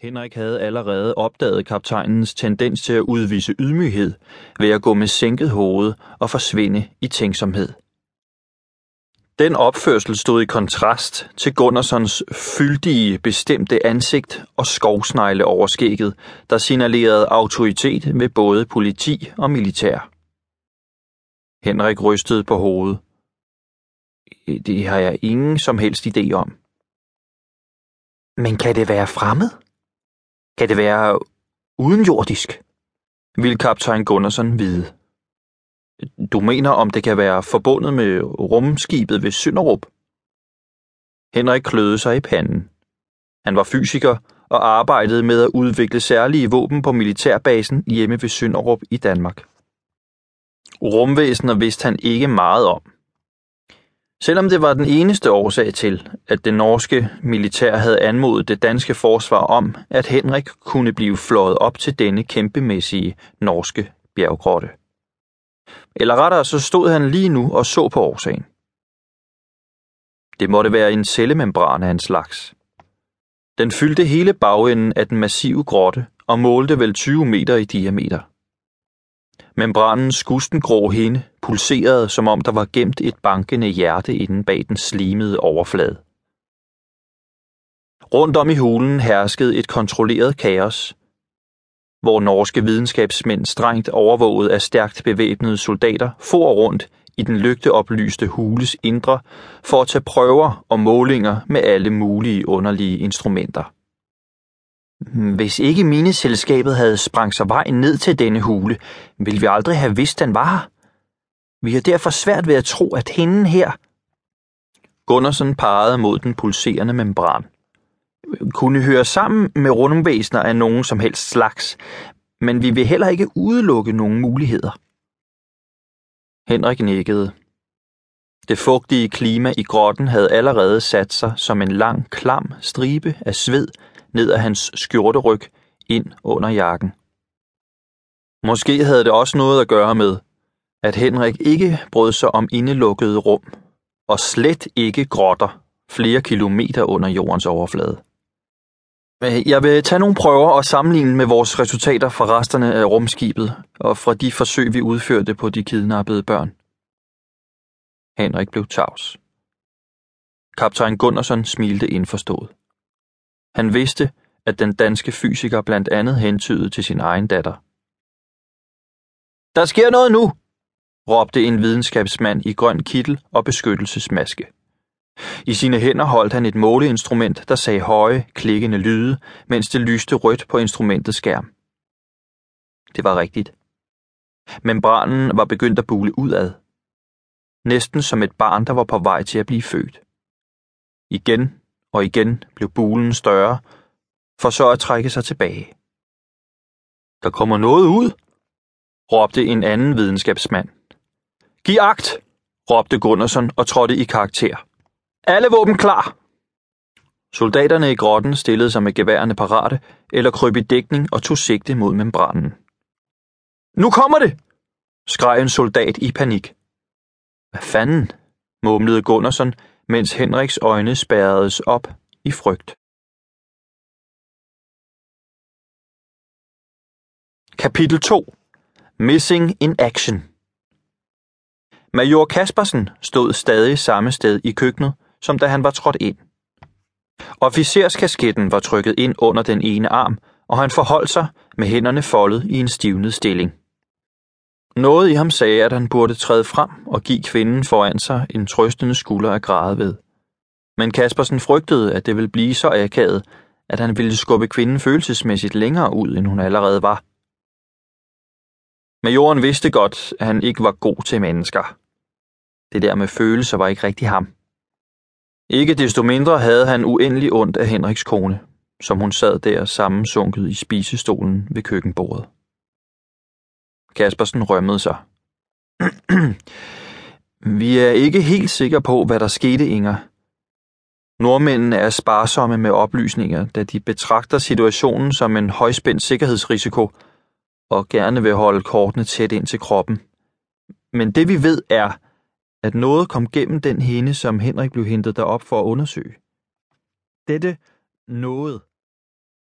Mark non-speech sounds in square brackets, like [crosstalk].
Henrik havde allerede opdaget kaptajnens tendens til at udvise ydmyghed ved at gå med sænket hoved og forsvinde i tænksomhed. Den opførsel stod i kontrast til Gundersons fyldige, bestemte ansigt og skovsnegle over skægget, der signalerede autoritet ved både politi og militær. Henrik rystede på hovedet. Det har jeg ingen som helst idé om. Men kan det være fremmed? Kan det være udenjordisk? Vil kaptajn Gunnarsson vide. Du mener, om det kan være forbundet med rumskibet ved Sønderup? Henrik kløede sig i panden. Han var fysiker og arbejdede med at udvikle særlige våben på militærbasen hjemme ved Sønderup i Danmark. Rumvæsener vidste han ikke meget om. Selvom det var den eneste årsag til, at det norske militær havde anmodet det danske forsvar om, at Henrik kunne blive flået op til denne kæmpemæssige norske bjerggrotte. Eller rettere, så stod han lige nu og så på årsagen. Det måtte være en cellemembran af en slags. Den fyldte hele bagenden af den massive grotte og målte vel 20 meter i diameter. Membranens gustengrå hinde pulserede, som om der var gemt et bankende hjerte inden bag den slimede overflade. Rundt om i hulen herskede et kontrolleret kaos, hvor norske videnskabsmænd strengt overvåget af stærkt bevæbnede soldater for rundt i den lygteoplyste hules indre for at tage prøver og målinger med alle mulige underlige instrumenter. Hvis ikke mineselskabet havde sprang sig vej ned til denne hule, ville vi aldrig have vidst, den var her. Vi har derfor svært ved at tro, at hende her... Gunnarsen pegede mod den pulserende membran. Kunne høre sammen med rundvæsener af nogen som helst slags, men vi vil heller ikke udelukke nogen muligheder. Henrik nikkede. Det fugtige klima i grotten havde allerede sat sig som en lang, klam stribe af sved ned ad hans skjorteryg ind under jakken. Måske havde det også noget at gøre med, at Henrik ikke brød sig om indelukkede rum, og slet ikke grotter flere kilometer under jordens overflade. Jeg vil tage nogle prøver og sammenligne med vores resultater fra resterne af rumskibet og fra de forsøg, vi udførte på de kidnappede børn. Henrik blev tavs. Kaptajn Gunnarsson smilte indforstået. Han vidste, at den danske fysiker blandt andet hentydede til sin egen datter. Der sker noget nu, råbte en videnskabsmand i grøn kittel og beskyttelsesmaske. I sine hænder holdt han et måleinstrument, der sagde høje, klikkende lyde, mens det lyste rødt på instrumentets skærm. Det var rigtigt. Membranen var begyndt at bule udad. Næsten som et barn, der var på vej til at blive født. Igen og igen blev bulen større, for så at trække sig tilbage. Der kommer noget ud, råbte en anden videnskabsmand. Giv agt, råbte Gunnarsson og trådte i karakter. Alle våben klar! Soldaterne i grotten stillede sig med geværerne parate eller kryb i dækning og tog sigte mod membranen. Nu kommer det! skreg en soldat i panik. Hvad fanden? mumlede Gunnarsson, mens Henriks øjne spærredes op i frygt. Kapitel 2 Missing in Action Major Kaspersen stod stadig samme sted i køkkenet, som da han var trådt ind. Officerskasketten var trykket ind under den ene arm, og han forholdt sig med hænderne foldet i en stivnet stilling. Noget i ham sagde, at han burde træde frem og give kvinden foran sig en trøstende skulder at græde ved. Men Kaspersen frygtede, at det ville blive så akavet, at han ville skubbe kvinden følelsesmæssigt længere ud, end hun allerede var. Majoren vidste godt, at han ikke var god til mennesker. Det der med følelser var ikke rigtig ham. Ikke desto mindre havde han uendelig ondt af Henriks kone, som hun sad der sammensunket i spisestolen ved køkkenbordet. Kaspersen rømmede sig. [clears throat] Vi er ikke helt sikre på, hvad der skete, Inger. Nordmændene er sparsomme med oplysninger, da de betragter situationen som en højspændt sikkerhedsrisiko og gerne vil holde kortene tæt ind til kroppen. Men det vi ved er, at noget kom gennem den hende, som Henrik blev hentet derop for at undersøge. Dette noget